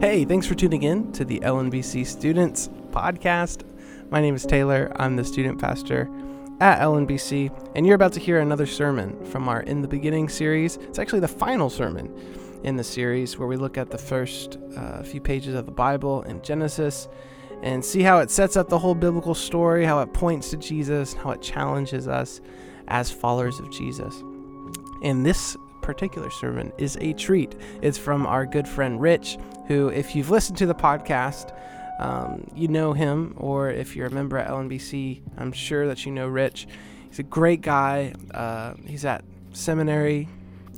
Hey, thanks for tuning in to the LNBC Students Podcast. My name is Taylor. I'm the student pastor at LNBC, and you're about to hear another sermon from our In the Beginning series. It's actually the final sermon in the series where we look at the first uh, few pages of the Bible in Genesis and see how it sets up the whole biblical story, how it points to Jesus, how it challenges us as followers of Jesus. And this particular sermon is a treat. It's from our good friend Rich, who, if you've listened to the podcast, um, you know him, or if you're a member at LNBC, I'm sure that you know Rich. He's a great guy. Uh, he's at seminary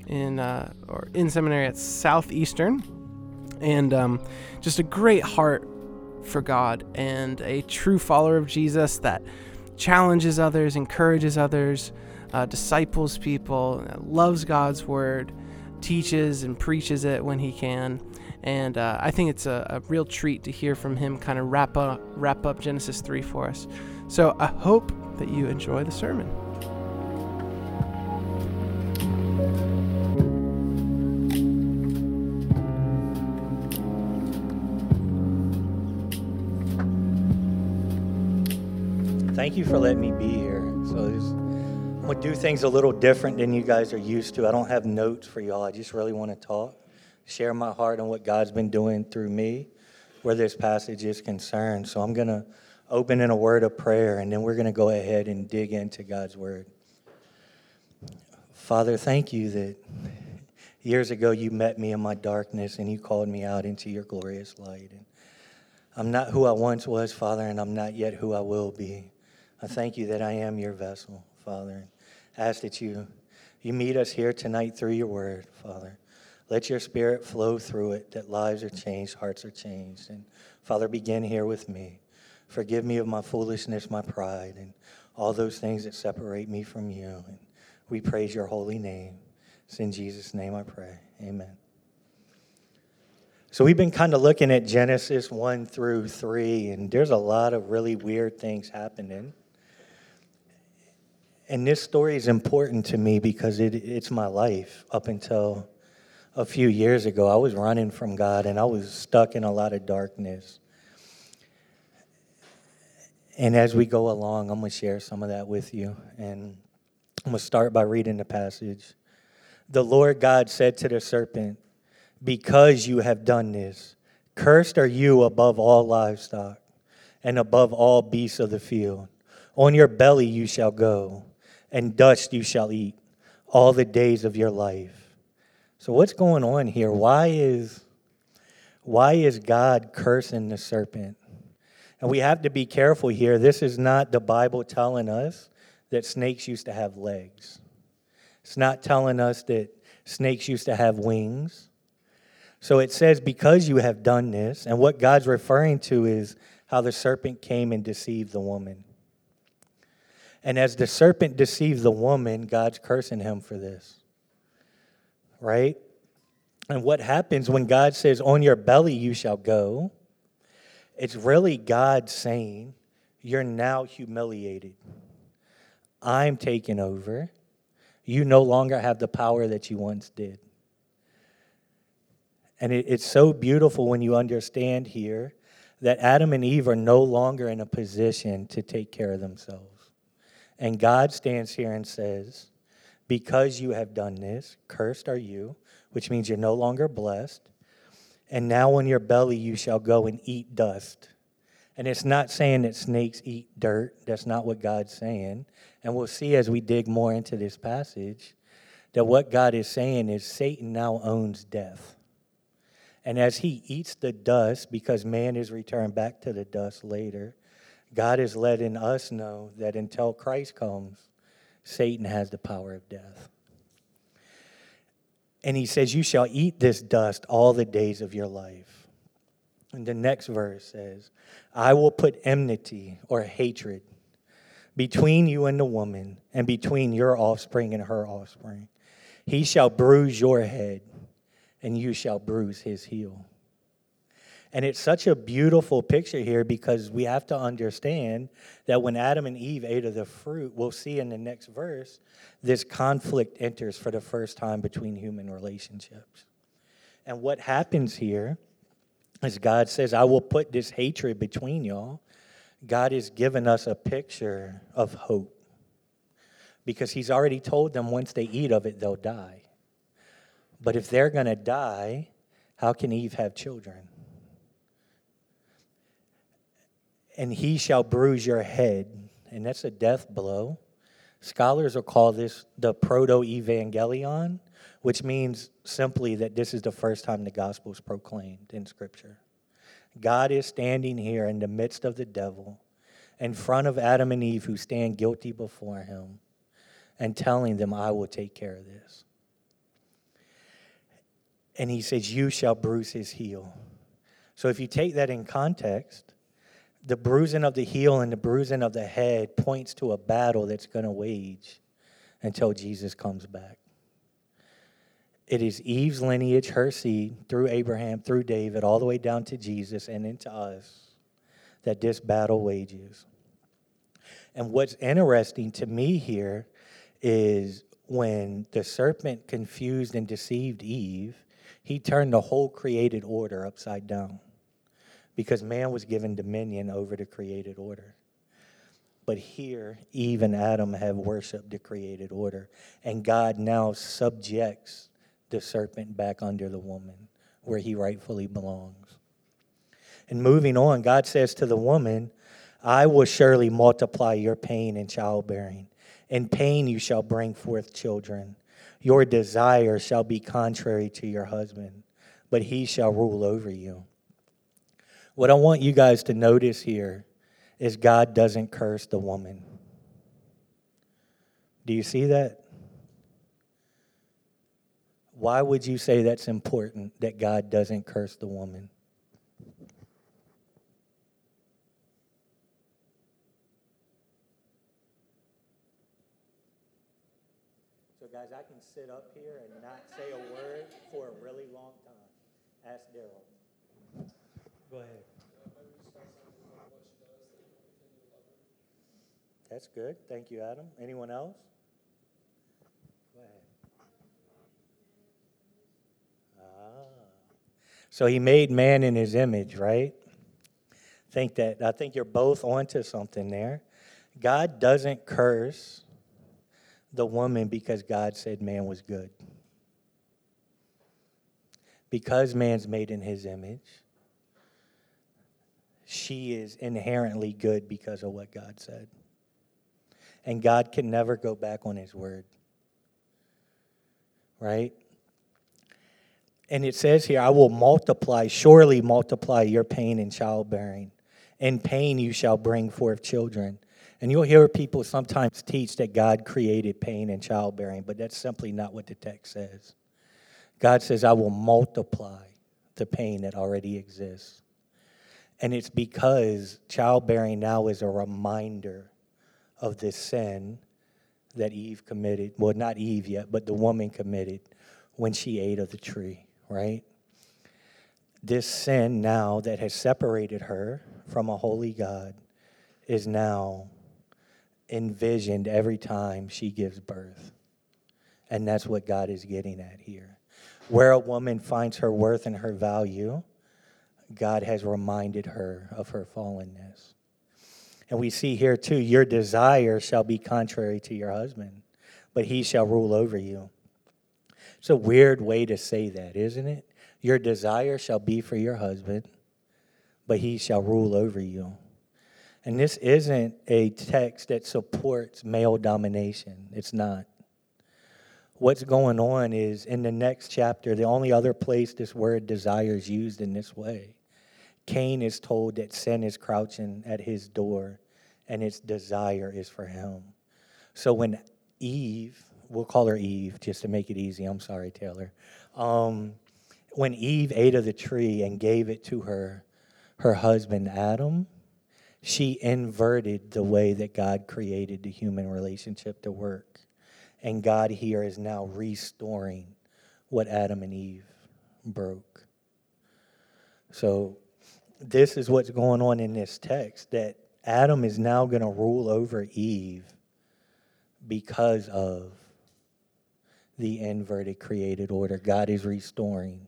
in uh, or in seminary at Southeastern, and um, just a great heart for God and a true follower of Jesus that challenges others, encourages others, uh, disciples people, loves God's word, teaches and preaches it when he can. And uh, I think it's a, a, real treat to hear from him kind of wrap up, wrap up Genesis 3 for us. So I hope that you enjoy the sermon. Thank you for letting me be here. I'm gonna do things a little different than you guys are used to. I don't have notes for y'all. I just really want to talk, share my heart on what God's been doing through me, where this passage is concerned. So I'm gonna open in a word of prayer, and then we're gonna go ahead and dig into God's word. Father, thank you that years ago you met me in my darkness and you called me out into your glorious light. And I'm not who I once was, Father, and I'm not yet who I will be. I thank you that I am your vessel, Father. Ask that you, you meet us here tonight through your word, Father. Let your spirit flow through it, that lives are changed, hearts are changed. And Father, begin here with me. Forgive me of my foolishness, my pride, and all those things that separate me from you. And we praise your holy name. It's in Jesus' name I pray. Amen. So we've been kind of looking at Genesis 1 through 3, and there's a lot of really weird things happening. And this story is important to me because it, it's my life up until a few years ago. I was running from God and I was stuck in a lot of darkness. And as we go along, I'm going to share some of that with you. And I'm going to start by reading the passage. The Lord God said to the serpent, Because you have done this, cursed are you above all livestock and above all beasts of the field. On your belly you shall go and dust you shall eat all the days of your life. So what's going on here? Why is why is God cursing the serpent? And we have to be careful here. This is not the Bible telling us that snakes used to have legs. It's not telling us that snakes used to have wings. So it says, because you have done this, and what God's referring to is how the serpent came and deceived the woman. And as the serpent deceived the woman, God's cursing him for this. Right? And what happens when God says, On your belly you shall go? It's really God saying, You're now humiliated. I'm taking over. You no longer have the power that you once did. And it, it's so beautiful when you understand here that Adam and Eve are no longer in a position to take care of themselves. And God stands here and says, Because you have done this, cursed are you, which means you're no longer blessed. And now on your belly you shall go and eat dust. And it's not saying that snakes eat dirt. That's not what God's saying. And we'll see as we dig more into this passage that what God is saying is Satan now owns death. And as he eats the dust, because man is returned back to the dust later, God is letting us know that until Christ comes, Satan has the power of death. And he says, You shall eat this dust all the days of your life. And the next verse says, I will put enmity or hatred between you and the woman, and between your offspring and her offspring. He shall bruise your head, and you shall bruise his heel. And it's such a beautiful picture here because we have to understand that when Adam and Eve ate of the fruit, we'll see in the next verse, this conflict enters for the first time between human relationships. And what happens here as God says, I will put this hatred between y'all, God has given us a picture of hope because He's already told them once they eat of it, they'll die. But if they're going to die, how can Eve have children? And he shall bruise your head, and that's a death blow. Scholars will call this the proto evangelion, which means simply that this is the first time the gospel is proclaimed in Scripture. God is standing here in the midst of the devil, in front of Adam and Eve who stand guilty before him, and telling them, I will take care of this. And he says, You shall bruise his heel. So if you take that in context, the bruising of the heel and the bruising of the head points to a battle that's going to wage until Jesus comes back. It is Eve's lineage, her seed, through Abraham, through David, all the way down to Jesus and into us, that this battle wages. And what's interesting to me here is when the serpent confused and deceived Eve, he turned the whole created order upside down because man was given dominion over the created order. But here, Eve and Adam have worshiped the created order, and God now subjects the serpent back under the woman where he rightfully belongs. And moving on, God says to the woman, I will surely multiply your pain in childbearing. In pain you shall bring forth children. Your desire shall be contrary to your husband, but he shall rule over you. What I want you guys to notice here is God doesn't curse the woman. Do you see that? Why would you say that's important that God doesn't curse the woman? So, guys, I can sit up here and not say a word for a really long time. Ask Daryl. Go ahead. That's good. Thank you, Adam. Anyone else? Ah. So he made man in his image, right? Think that I think you're both onto something there. God doesn't curse the woman because God said man was good. Because man's made in his image, she is inherently good because of what God said. And God can never go back on his word. Right? And it says here, I will multiply, surely multiply your pain in childbearing. In pain you shall bring forth children. And you'll hear people sometimes teach that God created pain in childbearing, but that's simply not what the text says. God says, I will multiply the pain that already exists. And it's because childbearing now is a reminder of this sin that Eve committed. Well, not Eve yet, but the woman committed when she ate of the tree right? This sin now that has separated her from a holy God is now envisioned every time she gives birth. And that's what God is getting at here. Where a woman finds her worth and her value, God has reminded her of her fallenness. And we see here too, your desire shall be contrary to your husband, but he shall rule over you. It's a weird way to say that, isn't it? Your desire shall be for your husband, but he shall rule over you. And this isn't a text that supports male domination. It's not. What's going on is in the next chapter, the only other place this word desire is used in this way. Cain is told that sin is crouching at his door and its desire is for him. So when Eve we'll call her Eve just to make it easy. I'm sorry, Taylor. Um, when Eve ate of the tree and gave it to her, her husband Adam, she inverted the way that God created the human relationship to work. And God here is now restoring what Adam and Eve broke. So, this is what's going on in this text that Adam is now going to rule over Eve because of the inverted created order. God is restoring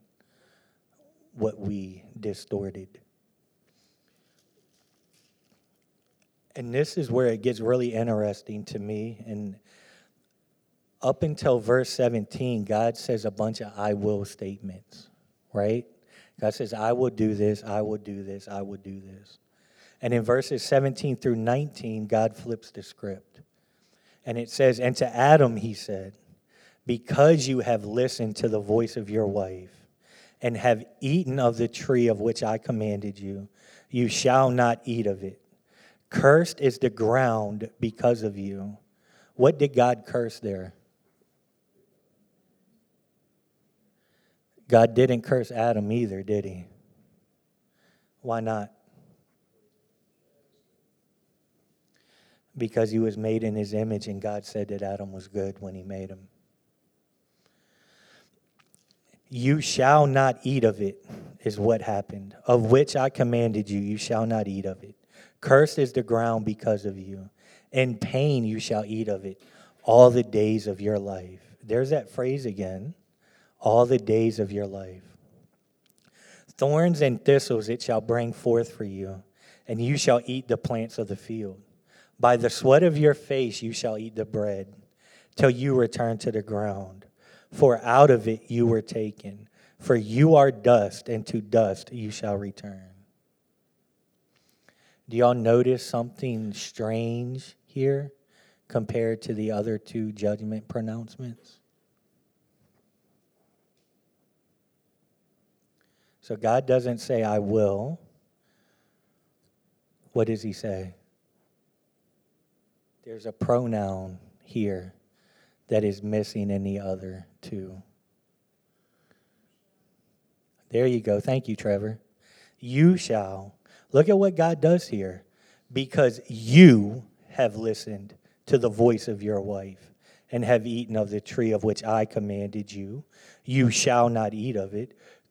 what we distorted. And this is where it gets really interesting to me. And up until verse 17, God says a bunch of I will statements, right? God says, I will do this, I will do this, I will do this. And in verses 17 through 19, God flips the script. And it says, And to Adam, he said, Because you have listened to the voice of your wife and have eaten of the tree of which I commanded you, you shall not eat of it. Cursed is the ground because of you. What did God curse there? God didn't curse Adam either, did he? Why not? Because he was made in his image, and God said that Adam was good when he made him. You shall not eat of it, is what happened. Of which I commanded you, you shall not eat of it. Cursed is the ground because of you. In pain you shall eat of it all the days of your life. There's that phrase again all the days of your life. Thorns and thistles it shall bring forth for you, and you shall eat the plants of the field. By the sweat of your face you shall eat the bread, till you return to the ground. For out of it you were taken. For you are dust, and to dust you shall return. Do y'all notice something strange here compared to the other two judgment pronouncements? So God doesn't say, I will. What does he say? There's a pronoun here that is missing in the other two. There you go. Thank you, Trevor. You shall. Look at what God does here. Because you have listened to the voice of your wife and have eaten of the tree of which I commanded you, you shall not eat of it.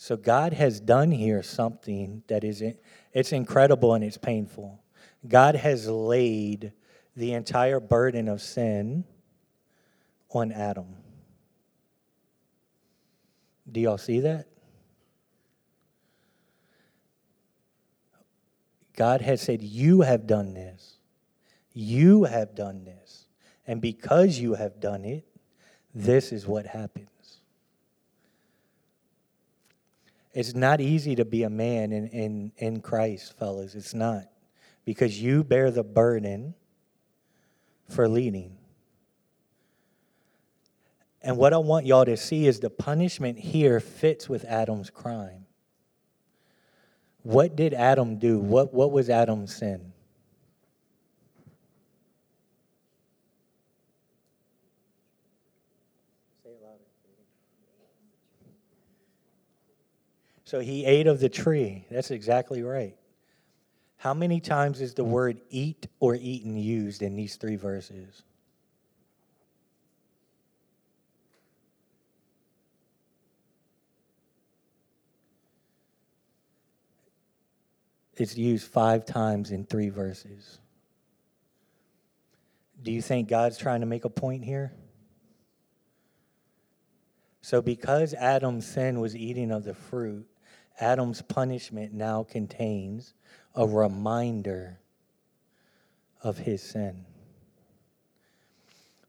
So God has done here something that is it's incredible and it's painful. God has laid the entire burden of sin on Adam. Do y'all see that? God has said, You have done this. You have done this. And because you have done it, this is what happened. It's not easy to be a man in, in, in Christ, fellas. It's not. Because you bear the burden for leading. And what I want y'all to see is the punishment here fits with Adam's crime. What did Adam do? What, what was Adam's sin? So he ate of the tree. That's exactly right. How many times is the word eat or eaten used in these three verses? It's used five times in three verses. Do you think God's trying to make a point here? So, because Adam's sin was eating of the fruit, Adam's punishment now contains a reminder of his sin.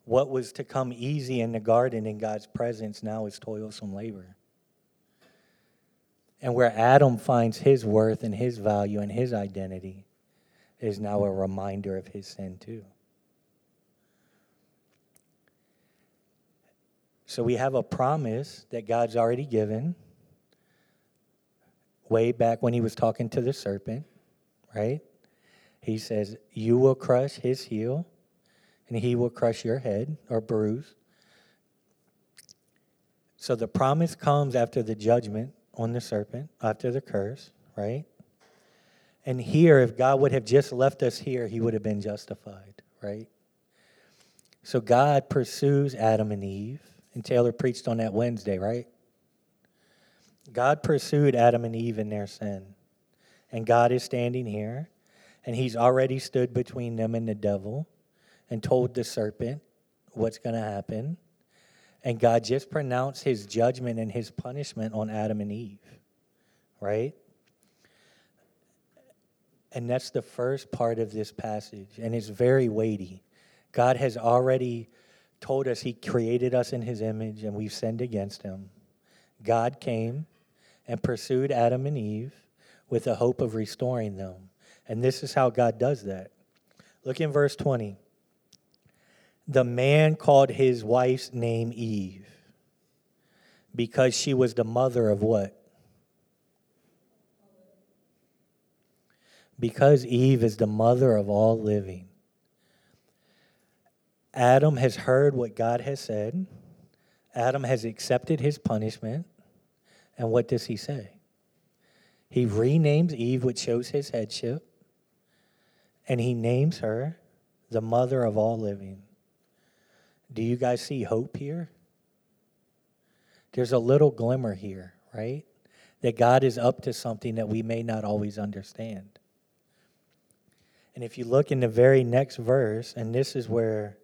What was to come easy in the garden in God's presence now is toilsome labor. And where Adam finds his worth and his value and his identity is now a reminder of his sin, too. So we have a promise that God's already given way back when he was talking to the serpent, right? He says, You will crush his heel, and he will crush your head or bruise. So the promise comes after the judgment on the serpent, after the curse, right? And here, if God would have just left us here, he would have been justified, right? So God pursues Adam and Eve, and Taylor preached on that Wednesday, right? God pursued Adam and Eve in their sin. And God is standing here, and he's already stood between them and the devil and told the serpent what's going to happen. And God just pronounced his judgment and his punishment on Adam and Eve, right? And that's the first part of this passage, and it's very weighty. God has already told us he created us in his image, and we've sinned against him. God came and pursued Adam and Eve with the hope of restoring them. And this is how God does that. Look in verse 20. The man called his wife's name Eve because she was the mother of what? Because Eve is the mother of all living. Adam has heard what God has said. Adam has accepted his punishment. And what does he say? He renames Eve, which shows his headship, and he names her the mother of all living. Do you guys see hope here? There's a little glimmer here, right? That God is up to something that we may not always understand. And if you look in the very next verse, and this is where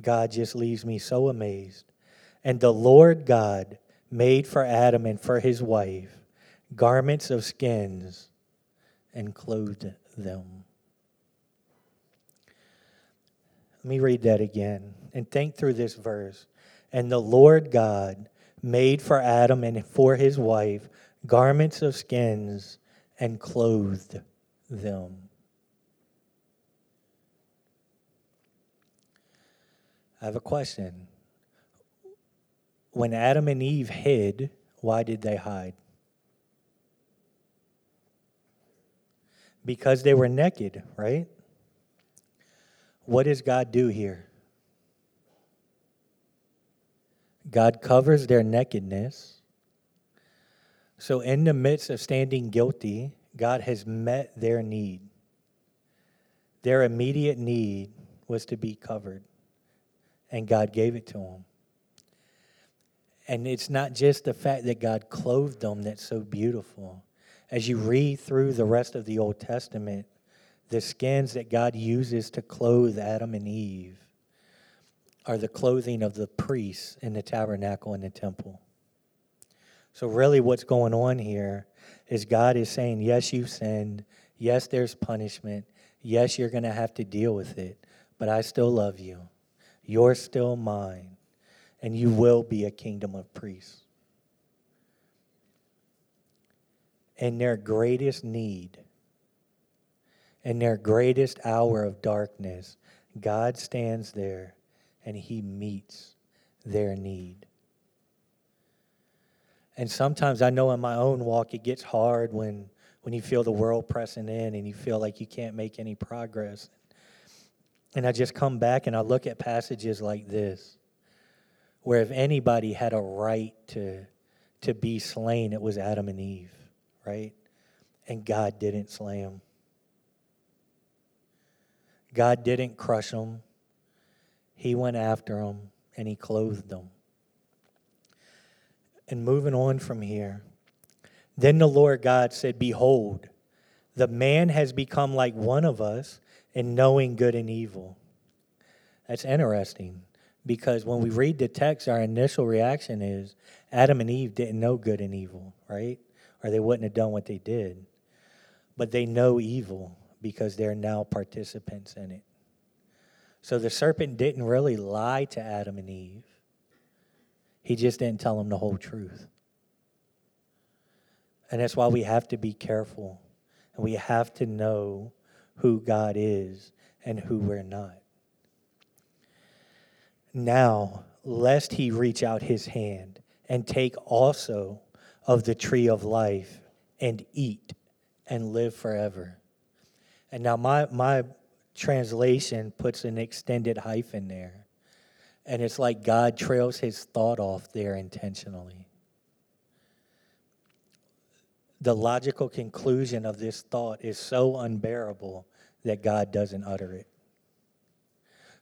God just leaves me so amazed. And the Lord God made for Adam and for his wife garments of skins and clothed them. Let me read that again and think through this verse. And the Lord God made for Adam and for his wife garments of skins and clothed them. I have a question. When Adam and Eve hid, why did they hide? Because they were naked, right? What does God do here? God covers their nakedness. So, in the midst of standing guilty, God has met their need. Their immediate need was to be covered and God gave it to them. And it's not just the fact that God clothed them that's so beautiful. As you read through the rest of the Old Testament, the skins that God uses to clothe Adam and Eve are the clothing of the priests in the tabernacle and the temple. So, really, what's going on here is God is saying, Yes, you've sinned. Yes, there's punishment. Yes, you're going to have to deal with it, but I still love you. You're still mine, and you will be a kingdom of priests. In their greatest need, in their greatest hour of darkness, God stands there and he meets their need. And sometimes I know in my own walk it gets hard when when you feel the world pressing in and you feel like you can't make any progress. And I just come back and I look at passages like this, where if anybody had a right to, to be slain, it was Adam and Eve, right? And God didn't slay them. God didn't crush them. He went after them and he clothed them. And moving on from here, then the Lord God said, Behold, the man has become like one of us in knowing good and evil. That's interesting because when we read the text, our initial reaction is Adam and Eve didn't know good and evil, right? Or they wouldn't have done what they did. But they know evil because they're now participants in it. So the serpent didn't really lie to Adam and Eve, he just didn't tell them the whole truth. And that's why we have to be careful and we have to know who God is and who we're not. Now, lest he reach out his hand and take also of the tree of life and eat and live forever. And now, my, my translation puts an extended hyphen there. And it's like God trails his thought off there intentionally. The logical conclusion of this thought is so unbearable that God doesn't utter it.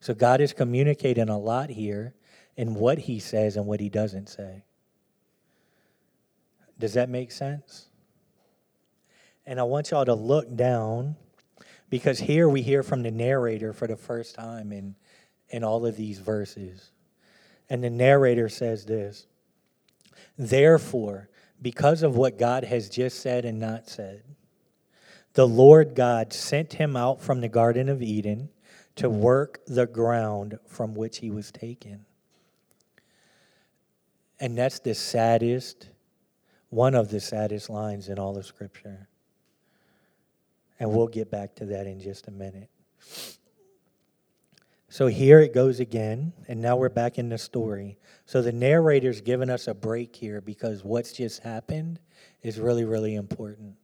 So God is communicating a lot here in what he says and what he doesn't say. Does that make sense? And I want y'all to look down because here we hear from the narrator for the first time in, in all of these verses. And the narrator says this Therefore, because of what God has just said and not said, the Lord God sent him out from the Garden of Eden to work the ground from which he was taken. And that's the saddest, one of the saddest lines in all of Scripture. And we'll get back to that in just a minute. So here it goes again, and now we're back in the story. So the narrator's given us a break here because what's just happened is really, really important.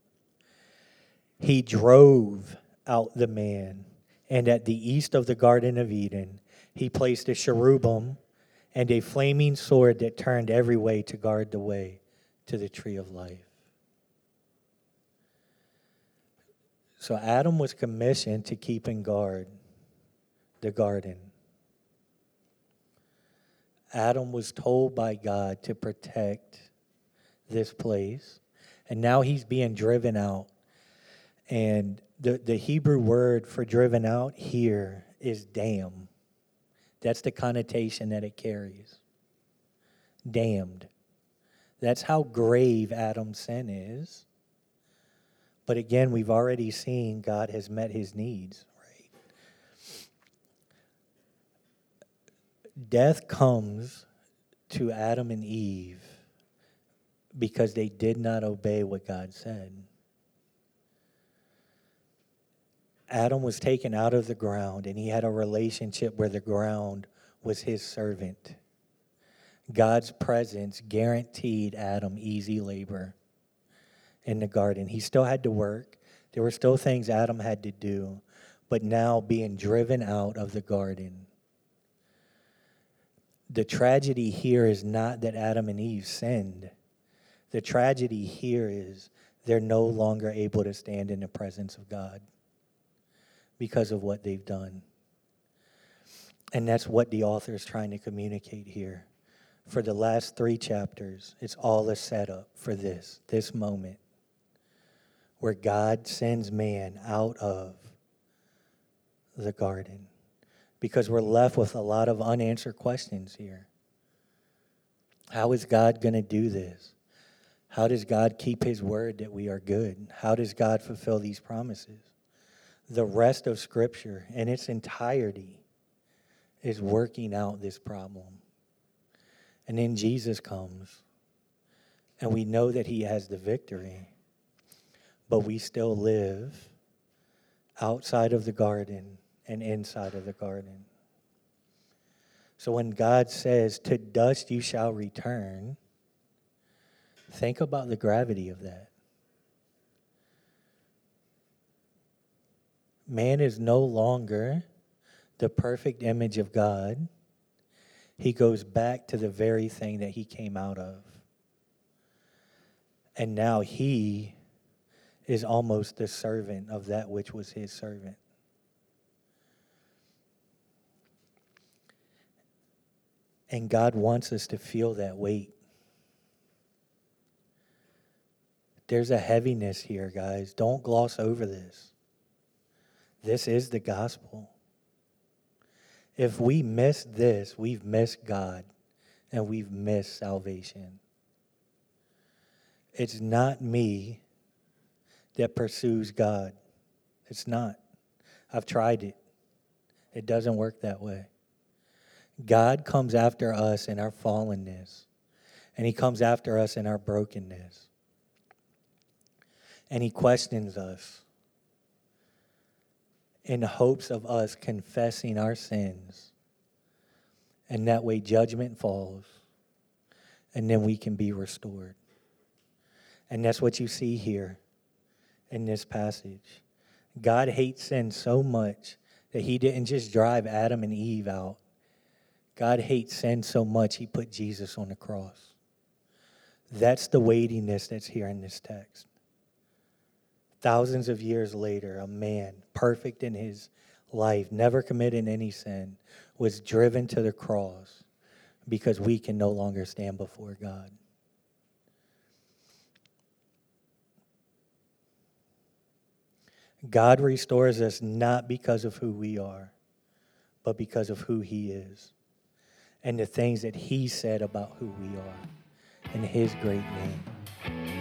He drove out the man, and at the east of the Garden of Eden, he placed a cherubim and a flaming sword that turned every way to guard the way to the tree of life. So Adam was commissioned to keep and guard the garden. Adam was told by God to protect this place, and now he's being driven out. And the, the Hebrew word for driven out here is damn. That's the connotation that it carries. Damned. That's how grave Adam's sin is. But again, we've already seen God has met his needs, right? Death comes to Adam and Eve because they did not obey what God said. Adam was taken out of the ground and he had a relationship where the ground was his servant. God's presence guaranteed Adam easy labor in the garden. He still had to work, there were still things Adam had to do, but now being driven out of the garden. The tragedy here is not that Adam and Eve sinned. The tragedy here is they're no longer able to stand in the presence of God because of what they've done. And that's what the author is trying to communicate here. For the last three chapters, it's all a setup for this, this moment where God sends man out of the garden because we're left with a lot of unanswered questions here. How is God going to do this? How does God keep his word that we are good? How does God fulfill these promises? The rest of Scripture in its entirety is working out this problem. And then Jesus comes, and we know that he has the victory but we still live outside of the garden and inside of the garden. So when God says, To dust you shall return, think about the gravity of that. Man is no longer the perfect image of God. He goes back to the very thing that he came out of. And now he is almost the servant of that which was his servant. And God wants us to feel that weight. There's a heaviness here, guys. Don't gloss over this. This is the gospel. If we miss this, we've missed God and we've missed salvation. It's not me that pursues God. It's not. I've tried it, it doesn't work that way. God comes after us in our fallenness, and He comes after us in our brokenness. And He questions us in hopes of us confessing our sins. And that way, judgment falls, and then we can be restored. And that's what you see here in this passage. God hates sin so much that he didn't just drive Adam and Eve out. God hates sin so much, he put Jesus on the cross. That's the weightiness that's here in this text. Thousands of years later, a man, perfect in his life, never committing any sin, was driven to the cross because we can no longer stand before God. God restores us not because of who we are, but because of who He is and the things that He said about who we are in His great name.